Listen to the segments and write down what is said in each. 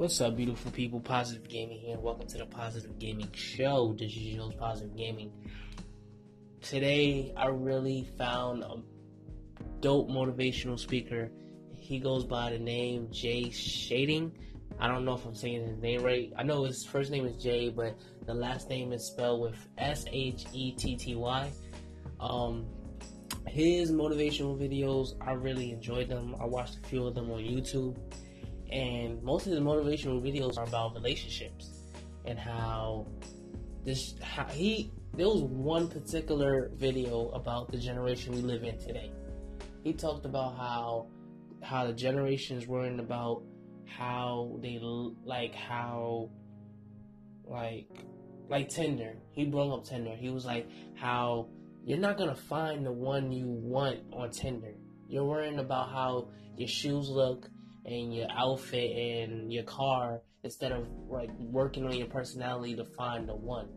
What's up, beautiful people? Positive Gaming here. And welcome to the Positive Gaming Show. This is Positive Gaming. Today, I really found a dope motivational speaker. He goes by the name Jay Shading. I don't know if I'm saying his name right. I know his first name is Jay, but the last name is spelled with S H E T T Y. Um, his motivational videos, I really enjoyed them. I watched a few of them on YouTube and most of the motivational videos are about relationships and how this how he there was one particular video about the generation we live in today. He talked about how how the generations worrying about how they like how like like Tinder. He brought up Tinder. He was like how you're not gonna find the one you want on Tinder. You're worrying about how your shoes look, and your outfit and your car instead of like working on your personality to find the one.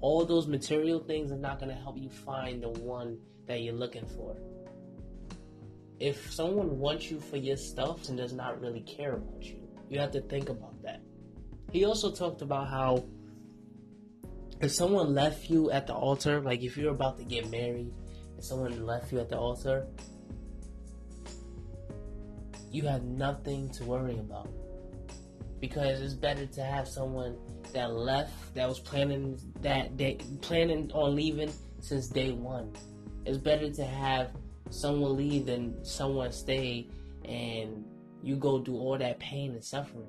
All those material things are not going to help you find the one that you're looking for. If someone wants you for your stuff and does not really care about you, you have to think about that. He also talked about how if someone left you at the altar, like if you're about to get married and someone left you at the altar, you have nothing to worry about. Because it's better to have someone that left, that was planning that day, planning on leaving since day one. It's better to have someone leave than someone stay and you go do all that pain and suffering.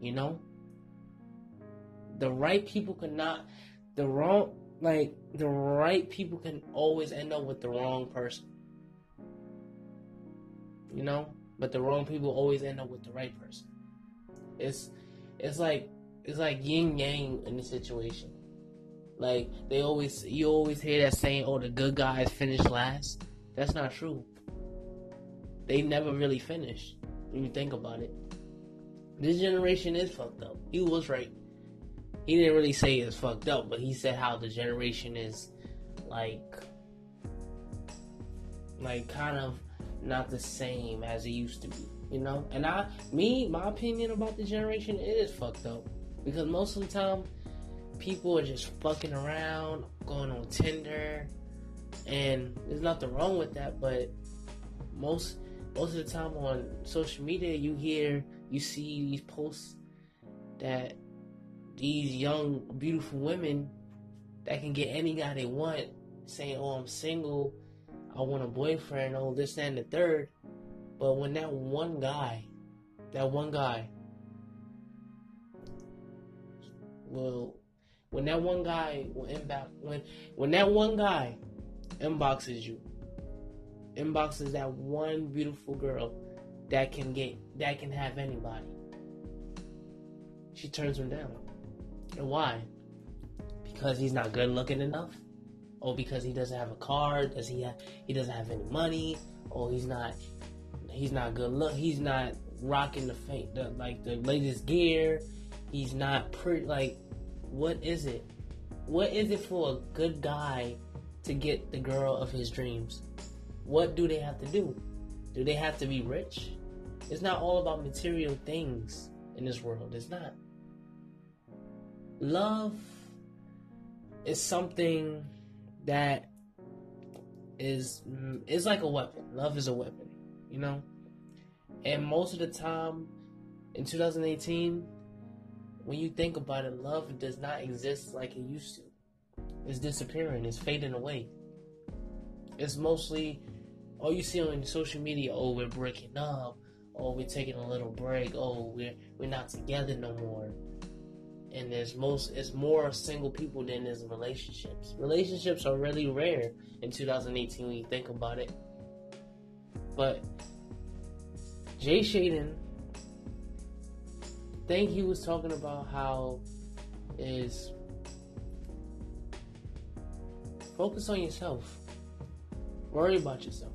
You know? The right people cannot the wrong like the right people can always end up with the wrong person. You know? But the wrong people always end up with the right person. It's it's like it's like yin yang in the situation. Like they always you always hear that saying, "Oh, the good guys finish last." That's not true. They never really finish. When you think about it, this generation is fucked up. He was right. He didn't really say it's fucked up, but he said how the generation is like like kind of not the same as it used to be, you know? And I, me, my opinion about the generation is fucked up. Because most of the time, people are just fucking around, going on Tinder, and there's nothing wrong with that, but most most of the time on social media you hear you see these posts that these young beautiful women that can get any guy they want saying oh i'm single I want a boyfriend, oh, this, and the third. But when that one guy, that one guy, will, when that one guy will inbox, when, when that one guy inboxes you, inboxes that one beautiful girl that can get, that can have anybody, she turns him down. And why? Because he's not good looking enough? Or because he doesn't have a car, does he have, he doesn't have any money, or he's not he's not good look, he's not rocking the, the like the latest gear, he's not pretty like what is it? What is it for a good guy to get the girl of his dreams? What do they have to do? Do they have to be rich? It's not all about material things in this world. It's not. Love is something that is is like a weapon. Love is a weapon, you know. And most of the time, in 2018, when you think about it, love does not exist like it used to. It's disappearing. It's fading away. It's mostly all you see on social media. Oh, we're breaking up. Oh, we're taking a little break. Oh, we're we're not together no more and there's most it's more single people than there's relationships. Relationships are really rare in 2018 when you think about it. But Jay Shaden, think he was talking about how is focus on yourself. Worry about yourself.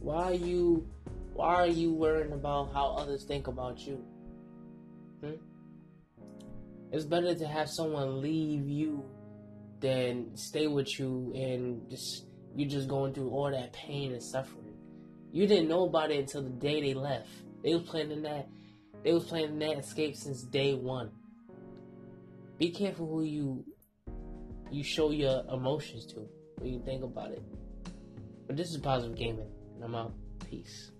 Why are you why are you worrying about how others think about you? Hmm? It's better to have someone leave you than stay with you and just you just going through all that pain and suffering. You didn't know about it until the day they left. They was planning that. They was planning that escape since day one. Be careful who you you show your emotions to when you think about it. But this is positive gaming, and I'm out. Peace.